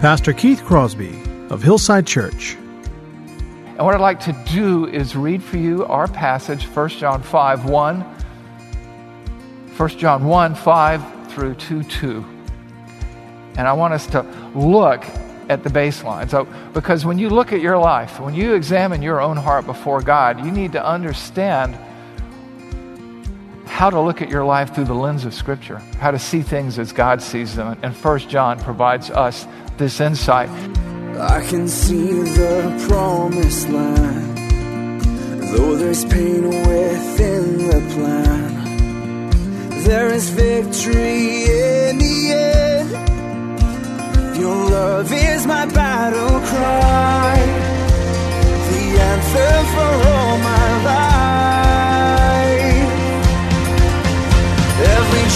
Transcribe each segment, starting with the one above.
Pastor Keith Crosby of Hillside Church. And what I'd like to do is read for you our passage, 1 John 5 1. 1 John 1 5 through 2 2. And I want us to look at the baseline. So, because when you look at your life, when you examine your own heart before God, you need to understand how to look at your life through the lens of Scripture, how to see things as God sees them. And First John provides us this insight. I can see the promised land, though there's pain within the plan. There is victory in the end. Your love is my battle cry, the anthem for all my life.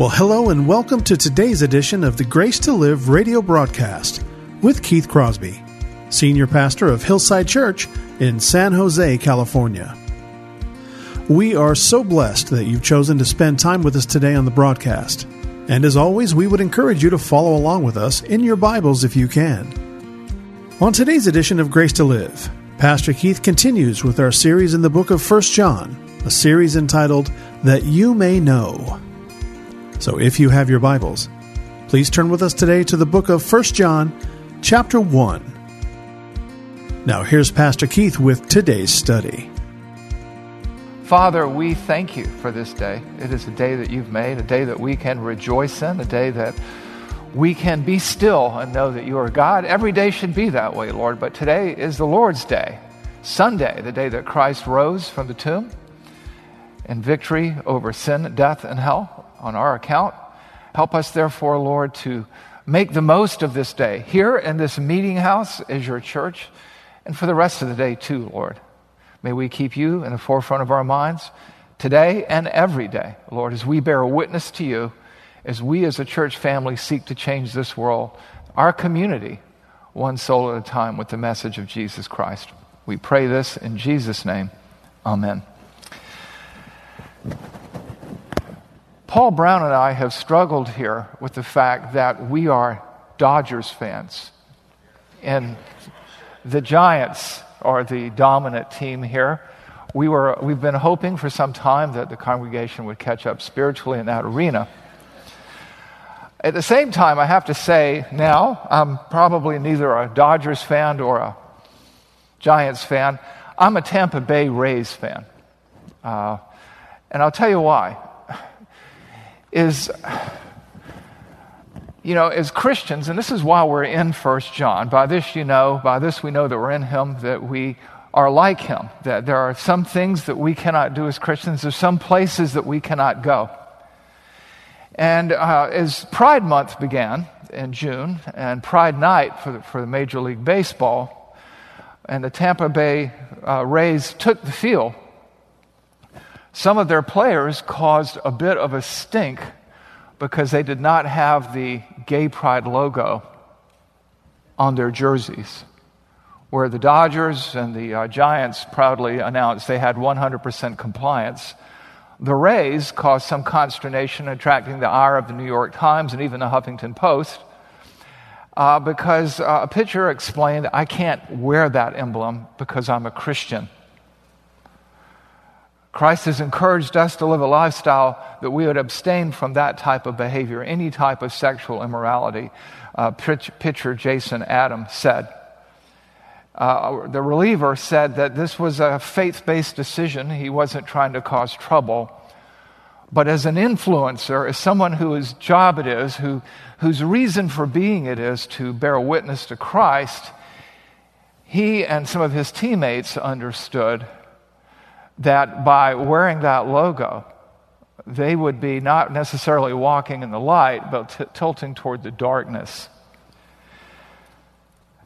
Well, hello and welcome to today's edition of the Grace to Live radio broadcast with Keith Crosby, Senior Pastor of Hillside Church in San Jose, California. We are so blessed that you've chosen to spend time with us today on the broadcast. And as always, we would encourage you to follow along with us in your Bibles if you can. On today's edition of Grace to Live, Pastor Keith continues with our series in the book of 1 John, a series entitled That You May Know. So if you have your Bibles, please turn with us today to the book of 1 John, chapter 1. Now here's Pastor Keith with today's study. Father, we thank you for this day. It is a day that you've made, a day that we can rejoice in, a day that we can be still and know that you are God. Every day should be that way, Lord, but today is the Lord's day, Sunday, the day that Christ rose from the tomb in victory over sin, death, and hell on our account. Help us, therefore, Lord, to make the most of this day here in this meeting house as your church, and for the rest of the day, too, Lord. May we keep you in the forefront of our minds today and every day, Lord, as we bear witness to you, as we as a church family seek to change this world, our community, one soul at a time, with the message of Jesus Christ. We pray this in Jesus' name. Amen. Paul Brown and I have struggled here with the fact that we are Dodgers fans. And the Giants are the dominant team here. We were, we've been hoping for some time that the congregation would catch up spiritually in that arena. At the same time, I have to say now, I'm probably neither a Dodgers fan or a Giants fan. I'm a Tampa Bay Rays fan. Uh, and I'll tell you why. Is, you know, as Christians, and this is why we're in First John, by this you know, by this we know that we're in Him, that we are like Him, that there are some things that we cannot do as Christians, there's some places that we cannot go. And uh, as Pride Month began in June, and Pride Night for the, for the Major League Baseball, and the Tampa Bay uh, Rays took the field, some of their players caused a bit of a stink because they did not have the Gay Pride logo on their jerseys. Where the Dodgers and the uh, Giants proudly announced they had 100% compliance, the Rays caused some consternation, attracting the ire of the New York Times and even the Huffington Post, uh, because uh, a pitcher explained, I can't wear that emblem because I'm a Christian. Christ has encouraged us to live a lifestyle that we would abstain from that type of behavior, any type of sexual immorality. Uh, pitcher Jason Adams said. Uh, the reliever said that this was a faith based decision. He wasn't trying to cause trouble. But as an influencer, as someone whose job it is, who, whose reason for being it is to bear witness to Christ, he and some of his teammates understood that by wearing that logo, they would be not necessarily walking in the light, but t- tilting toward the darkness.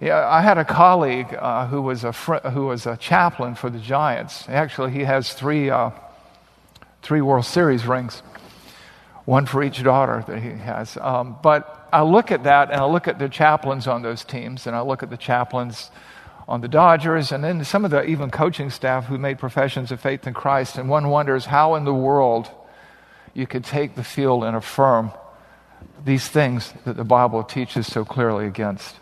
Yeah, I had a colleague uh, who, was a fr- who was a chaplain for the Giants. Actually, he has three, uh, three World Series rings, one for each daughter that he has. Um, but I look at that and I look at the chaplains on those teams, and I look at the chaplains on the Dodgers, and then some of the even coaching staff who made professions of faith in Christ. And one wonders how in the world you could take the field and affirm these things that the Bible teaches so clearly against.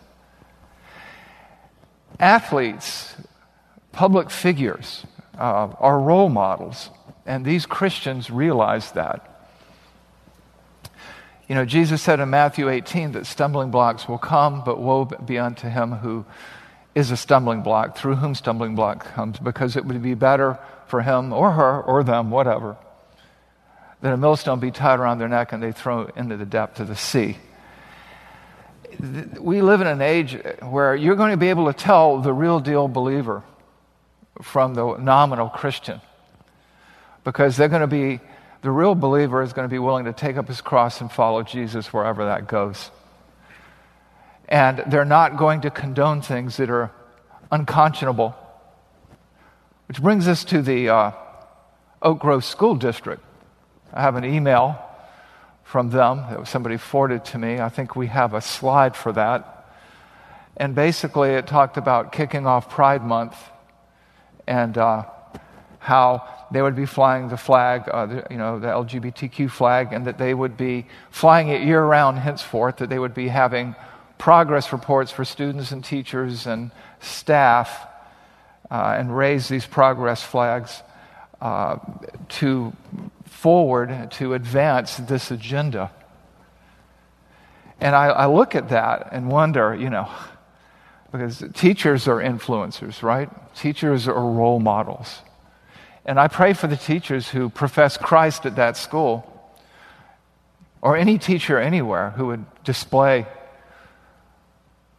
Athletes, public figures, uh, are role models, and these Christians realize that. You know, Jesus said in Matthew 18 that stumbling blocks will come, but woe be unto him who is a stumbling block, through whom stumbling block comes, because it would be better for him or her or them, whatever, that a millstone be tied around their neck and they throw into the depth of the sea. We live in an age where you're going to be able to tell the real deal believer from the nominal Christian because they're going to be, the real believer is going to be willing to take up his cross and follow Jesus wherever that goes. And they're not going to condone things that are unconscionable. Which brings us to the uh, Oak Grove School District. I have an email from them that somebody forwarded to me. I think we have a slide for that. And basically, it talked about kicking off Pride Month and uh, how they would be flying the flag, uh, the, you know, the LGBTQ flag, and that they would be flying it year round henceforth, that they would be having progress reports for students and teachers and staff uh, and raise these progress flags uh, to forward to advance this agenda. And I, I look at that and wonder, you know, because teachers are influencers, right? Teachers are role models. And I pray for the teachers who profess Christ at that school, or any teacher anywhere who would display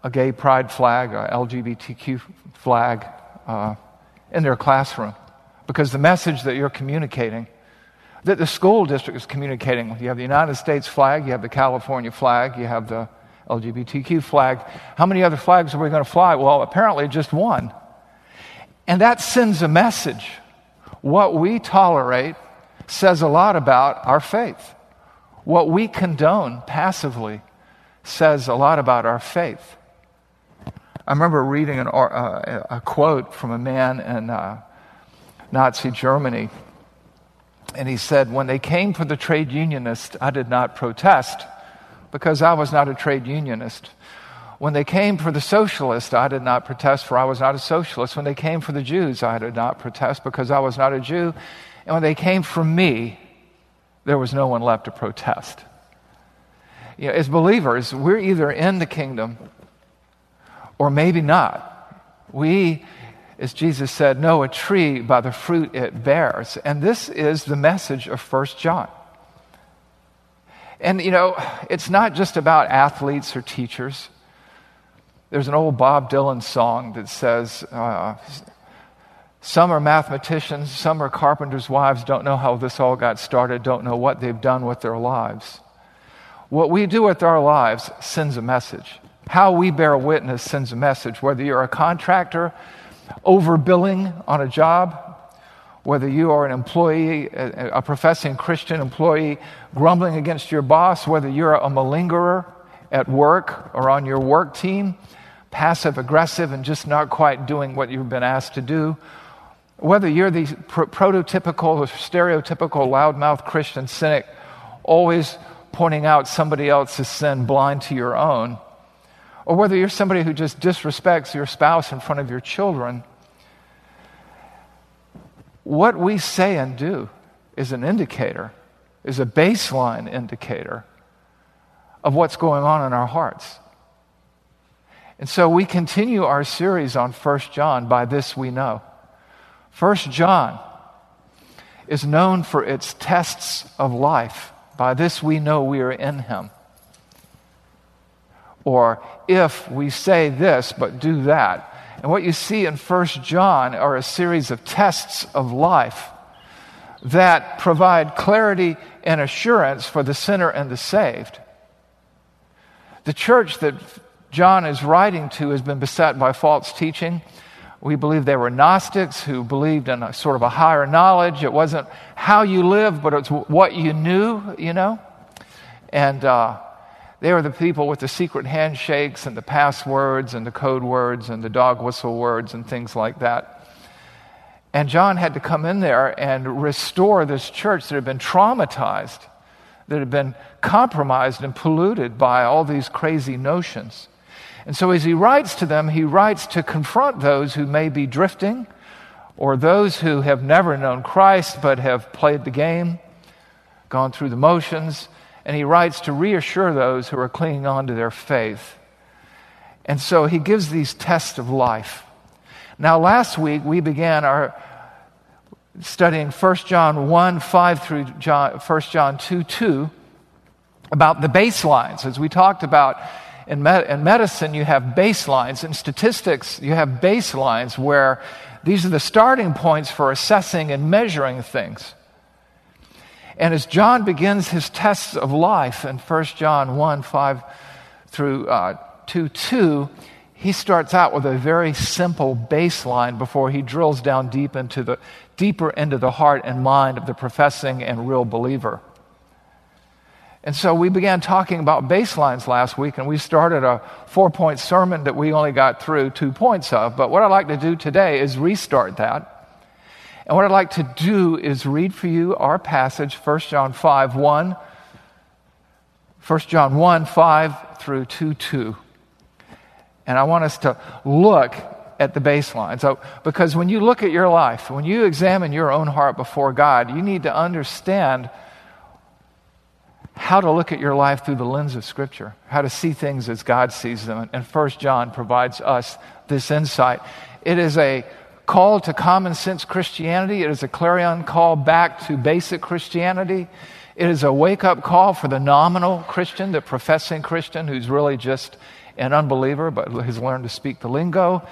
a gay pride flag, a LGBTQ flag uh, in their classroom. Because the message that you're communicating that the school district is communicating. You have the United States flag, you have the California flag, you have the LGBTQ flag. How many other flags are we going to fly? Well, apparently just one. And that sends a message. What we tolerate says a lot about our faith. What we condone passively says a lot about our faith. I remember reading an, uh, a quote from a man in uh, Nazi Germany and he said, When they came for the trade unionist, I did not protest because I was not a trade unionist. When they came for the socialist, I did not protest, for I was not a socialist. When they came for the Jews, I did not protest because I was not a Jew. And when they came for me, there was no one left to protest. You know, as believers, we're either in the kingdom or maybe not. We as Jesus said, know a tree by the fruit it bears. And this is the message of First John. And, you know, it's not just about athletes or teachers. There's an old Bob Dylan song that says, uh, Some are mathematicians, some are carpenters' wives, don't know how this all got started, don't know what they've done with their lives. What we do with our lives sends a message. How we bear witness sends a message. Whether you're a contractor, overbilling on a job, whether you are an employee, a professing Christian employee, grumbling against your boss, whether you're a malingerer at work or on your work team, passive aggressive and just not quite doing what you've been asked to do, whether you're the pr- prototypical or stereotypical loudmouth Christian cynic, always pointing out somebody else's sin blind to your own, or whether you're somebody who just disrespects your spouse in front of your children, what we say and do is an indicator, is a baseline indicator of what's going on in our hearts. And so we continue our series on 1 John by this we know. 1 John is known for its tests of life. By this we know we are in him. Or if we say this but do that. And what you see in 1 John are a series of tests of life that provide clarity and assurance for the sinner and the saved. The church that John is writing to has been beset by false teaching. We believe they were Gnostics who believed in a sort of a higher knowledge. It wasn't how you lived, but it's what you knew, you know? And uh, they were the people with the secret handshakes and the passwords and the code words and the dog whistle words and things like that. And John had to come in there and restore this church that had been traumatized, that had been compromised and polluted by all these crazy notions. And so, as he writes to them, he writes to confront those who may be drifting or those who have never known Christ but have played the game, gone through the motions. And he writes to reassure those who are clinging on to their faith. And so he gives these tests of life. Now, last week we began our studying 1 John 1 5 through John, 1 John 2 2 about the baselines. As we talked about in, med- in medicine, you have baselines. In statistics, you have baselines where these are the starting points for assessing and measuring things. And as John begins his tests of life in 1 John 1 5 through uh, 2 2, he starts out with a very simple baseline before he drills down deep into the deeper into the heart and mind of the professing and real believer. And so we began talking about baselines last week, and we started a four point sermon that we only got through two points of. But what I'd like to do today is restart that. And what I'd like to do is read for you our passage, 1 John 5 1, 1 John 1 5 through 2 2. And I want us to look at the baseline. So, because when you look at your life, when you examine your own heart before God, you need to understand how to look at your life through the lens of Scripture, how to see things as God sees them. And First John provides us this insight. It is a call to common sense Christianity, it is a clarion call back to basic Christianity. It is a wake up call for the nominal Christian, the professing Christian who's really just an unbeliever but has learned to speak the lingo.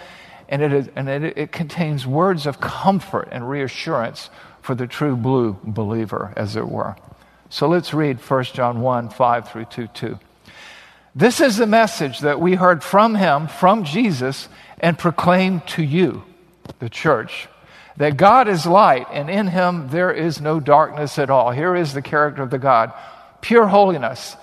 And it, is, and it, it contains words of comfort and reassurance for the true blue believer, as it were. So let's read 1 John 1 5 through 2 2. This is the message that we heard from him, from Jesus, and proclaimed to you, the church, that God is light, and in him there is no darkness at all. Here is the character of the God pure holiness.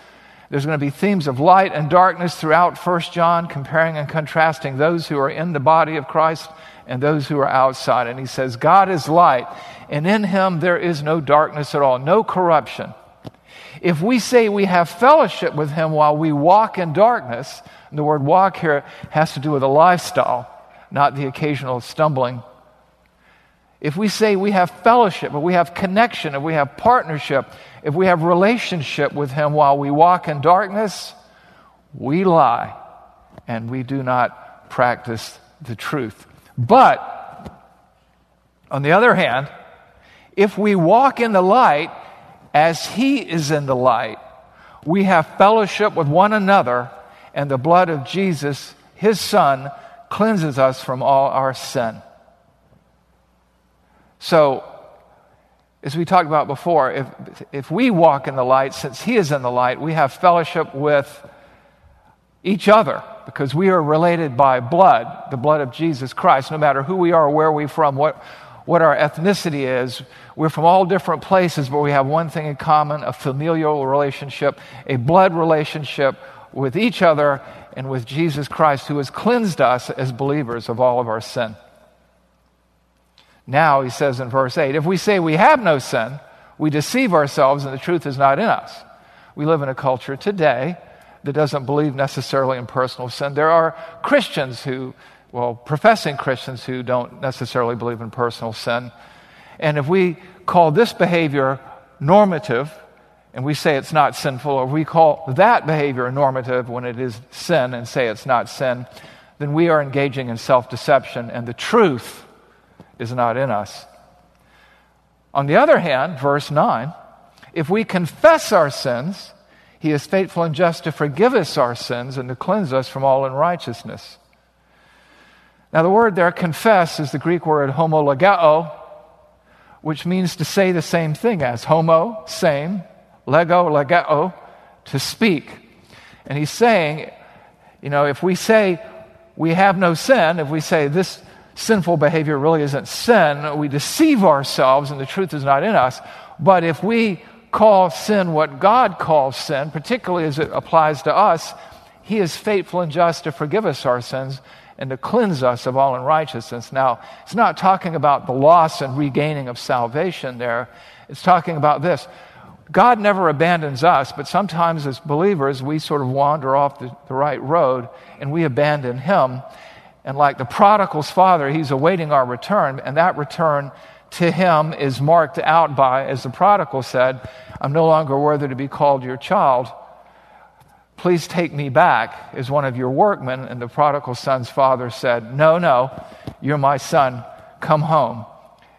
There's going to be themes of light and darkness throughout 1 John, comparing and contrasting those who are in the body of Christ and those who are outside. And he says, God is light, and in him there is no darkness at all, no corruption. If we say we have fellowship with him while we walk in darkness, and the word walk here has to do with a lifestyle, not the occasional stumbling. If we say we have fellowship, if we have connection, if we have partnership, if we have relationship with him while we walk in darkness, we lie and we do not practice the truth. But, on the other hand, if we walk in the light as he is in the light, we have fellowship with one another, and the blood of Jesus, his son, cleanses us from all our sin. So, as we talked about before, if, if we walk in the light, since he is in the light, we have fellowship with each other because we are related by blood, the blood of Jesus Christ, no matter who we are, where we're from, what, what our ethnicity is. We're from all different places, but we have one thing in common a familial relationship, a blood relationship with each other and with Jesus Christ, who has cleansed us as believers of all of our sin. Now, he says in verse 8, if we say we have no sin, we deceive ourselves and the truth is not in us. We live in a culture today that doesn't believe necessarily in personal sin. There are Christians who well, professing Christians who don't necessarily believe in personal sin. And if we call this behavior normative, and we say it's not sinful, or we call that behavior normative when it is sin and say it's not sin, then we are engaging in self deception, and the truth is not in us. On the other hand, verse 9, if we confess our sins, he is faithful and just to forgive us our sins and to cleanse us from all unrighteousness. Now, the word there, confess, is the Greek word homologeo, which means to say the same thing as homo, same, lego, legeo, to speak. And he's saying, you know, if we say we have no sin, if we say this sinful behavior really isn't sin, we deceive ourselves and the truth is not in us. But if we call sin what God calls sin, particularly as it applies to us, He is faithful and just to forgive us our sins and to cleanse us of all unrighteousness. Now, it's not talking about the loss and regaining of salvation there. It's talking about this. God never abandons us, but sometimes as believers, we sort of wander off the, the right road and we abandon Him. And like the prodigal's father, He's awaiting our return, and that return to Him is marked out by, as the prodigal said, I'm no longer worthy to be called your child. Please take me back as one of your workmen. And the prodigal son's father said, No, no, you're my son. Come home.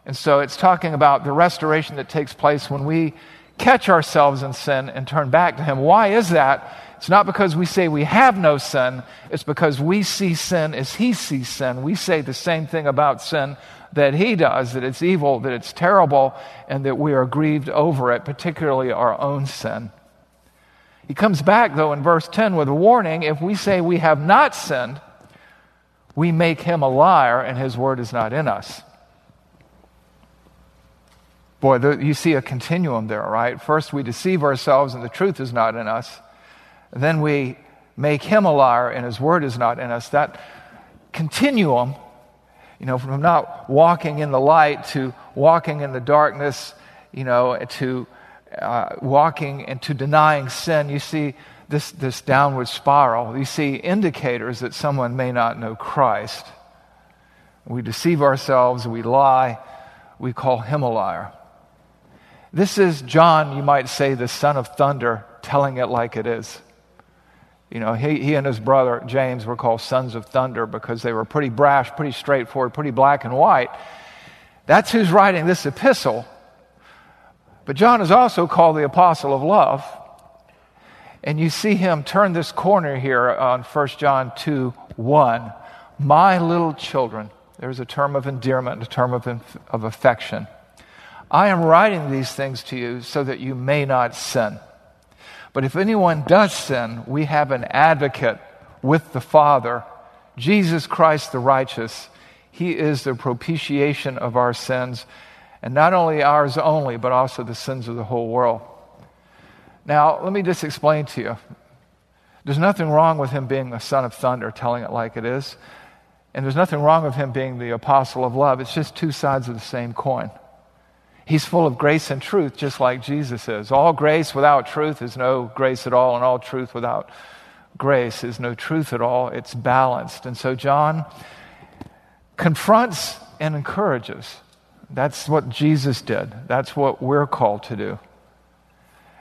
And so it's talking about the restoration that takes place when we catch ourselves in sin and turn back to Him. Why is that? It's not because we say we have no sin, it's because we see sin as He sees sin. We say the same thing about sin that He does, that it's evil, that it's terrible, and that we are grieved over it, particularly our own sin. He comes back, though, in verse 10 with a warning if we say we have not sinned, we make Him a liar, and His word is not in us. Boy, you see a continuum there, right? First, we deceive ourselves and the truth is not in us. Then we make him a liar and his word is not in us. That continuum, you know, from not walking in the light to walking in the darkness, you know, to uh, walking and to denying sin, you see this, this downward spiral. You see indicators that someone may not know Christ. We deceive ourselves, we lie, we call him a liar. This is John, you might say, the son of thunder, telling it like it is. You know, he, he and his brother James were called sons of thunder because they were pretty brash, pretty straightforward, pretty black and white. That's who's writing this epistle. But John is also called the apostle of love. And you see him turn this corner here on 1 John 2 1. My little children. There's a term of endearment, a term of, of affection. I am writing these things to you so that you may not sin. But if anyone does sin, we have an advocate with the Father, Jesus Christ the righteous. He is the propitiation of our sins, and not only ours only, but also the sins of the whole world. Now, let me just explain to you. There's nothing wrong with him being the son of thunder, telling it like it is. And there's nothing wrong with him being the apostle of love. It's just two sides of the same coin. He's full of grace and truth, just like Jesus is. All grace without truth is no grace at all, and all truth without grace is no truth at all. It's balanced. And so John confronts and encourages. That's what Jesus did, that's what we're called to do.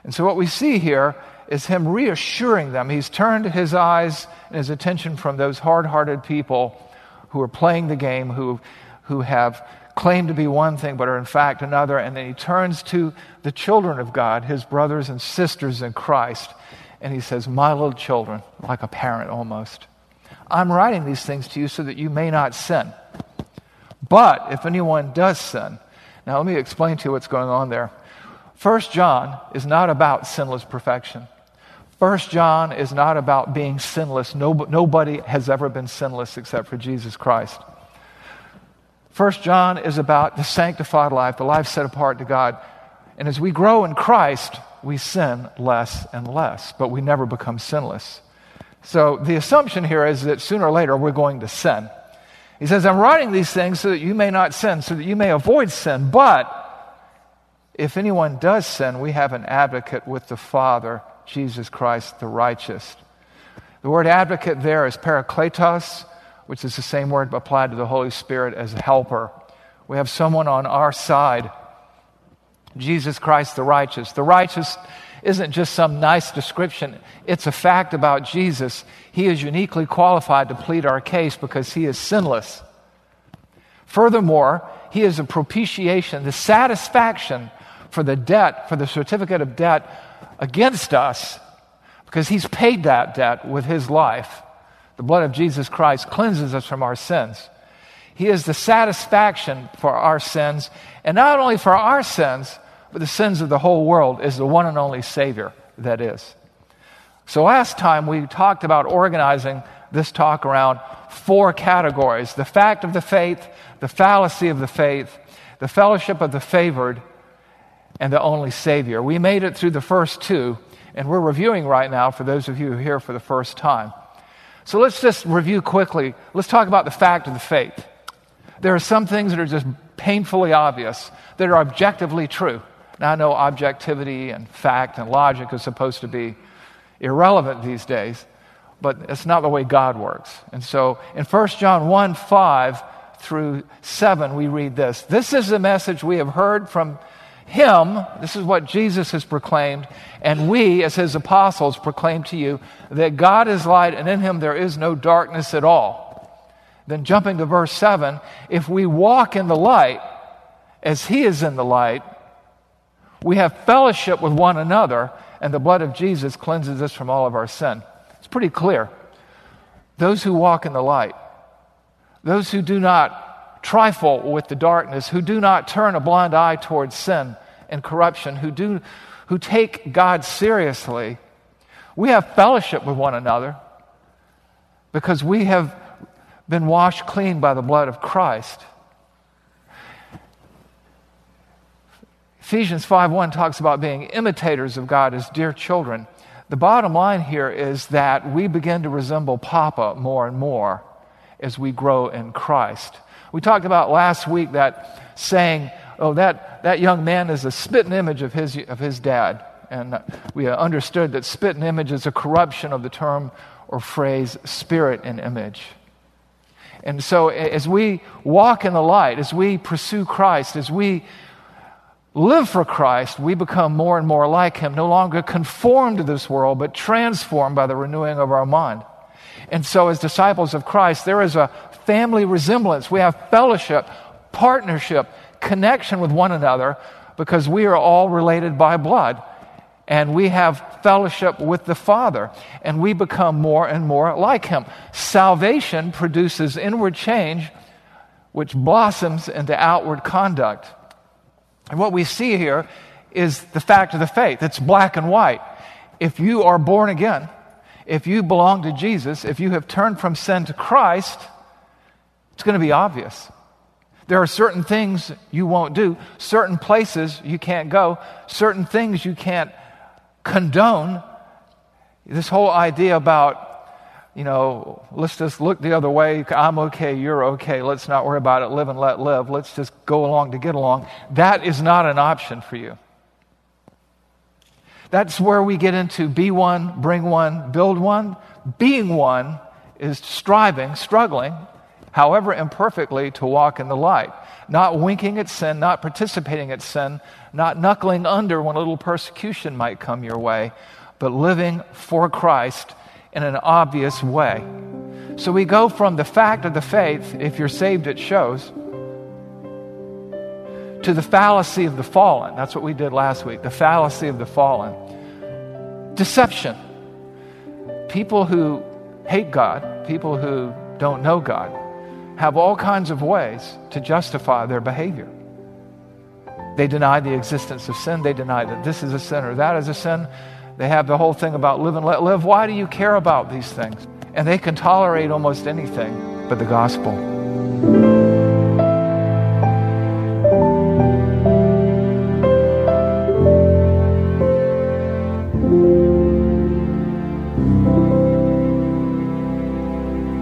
And so, what we see here is him reassuring them. He's turned his eyes and his attention from those hard hearted people who are playing the game, who, who have claim to be one thing but are in fact another. And then he turns to the children of God, his brothers and sisters in Christ, and he says, My little children, like a parent almost, I'm writing these things to you so that you may not sin. But if anyone does sin, now let me explain to you what's going on there. First John is not about sinless perfection. First John is not about being sinless. nobody has ever been sinless except for Jesus Christ. First John is about the sanctified life, the life set apart to God. And as we grow in Christ, we sin less and less, but we never become sinless. So the assumption here is that sooner or later we're going to sin. He says, I'm writing these things so that you may not sin, so that you may avoid sin. But if anyone does sin, we have an advocate with the Father, Jesus Christ the righteous. The word advocate there is parakletos, which is the same word applied to the Holy Spirit as a helper. We have someone on our side. Jesus Christ the righteous. The righteous isn't just some nice description, it's a fact about Jesus. He is uniquely qualified to plead our case because he is sinless. Furthermore, he is a propitiation, the satisfaction for the debt, for the certificate of debt against us, because he's paid that debt with his life. The blood of Jesus Christ cleanses us from our sins. He is the satisfaction for our sins, and not only for our sins, but the sins of the whole world is the one and only Savior that is. So last time we talked about organizing this talk around four categories the fact of the faith, the fallacy of the faith, the fellowship of the favored, and the only Savior. We made it through the first two, and we're reviewing right now for those of you who are here for the first time. So let's just review quickly. Let's talk about the fact of the faith. There are some things that are just painfully obvious, that are objectively true. Now, I know objectivity and fact and logic is supposed to be irrelevant these days, but it's not the way God works. And so in 1 John 1 5 through 7, we read this This is the message we have heard from him. This is what Jesus has proclaimed. And we, as his apostles, proclaim to you that God is light and in him there is no darkness at all. Then jumping to verse 7 if we walk in the light as he is in the light, we have fellowship with one another, and the blood of Jesus cleanses us from all of our sin. It's pretty clear. Those who walk in the light, those who do not trifle with the darkness, who do not turn a blind eye towards sin and corruption, who, do, who take God seriously, we have fellowship with one another because we have been washed clean by the blood of Christ. Ephesians 5:1 talks about being imitators of God as dear children. The bottom line here is that we begin to resemble Papa more and more as we grow in Christ. We talked about last week that saying, oh, that, that young man is a spitting image of his, of his dad. And we understood that spitting image is a corruption of the term or phrase spirit and image. And so as we walk in the light, as we pursue Christ, as we live for Christ, we become more and more like Him, no longer conformed to this world, but transformed by the renewing of our mind. And so, as disciples of Christ, there is a family resemblance. We have fellowship, partnership, connection with one another because we are all related by blood. And we have fellowship with the Father, and we become more and more like Him. Salvation produces inward change, which blossoms into outward conduct. And what we see here is the fact of the faith. It's black and white. If you are born again, if you belong to Jesus, if you have turned from sin to Christ, it's going to be obvious. There are certain things you won't do, certain places you can't go, certain things you can't condone. This whole idea about you know, let's just look the other way. I'm okay, you're okay. Let's not worry about it. Live and let live. Let's just go along to get along. That is not an option for you. That's where we get into be one, bring one, build one. Being one is striving, struggling, however imperfectly, to walk in the light. Not winking at sin, not participating at sin, not knuckling under when a little persecution might come your way, but living for Christ in an obvious way. So we go from the fact of the faith, if you're saved, it shows, to the fallacy of the fallen. That's what we did last week the fallacy of the fallen. Deception. People who hate God, people who don't know God, have all kinds of ways to justify their behavior. They deny the existence of sin. They deny that this is a sin or that is a sin. They have the whole thing about live and let live. Why do you care about these things? And they can tolerate almost anything but the gospel.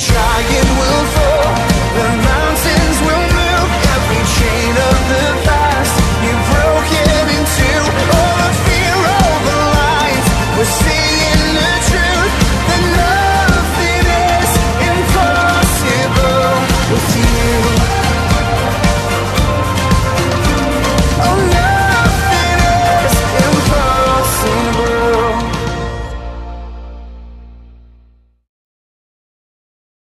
trying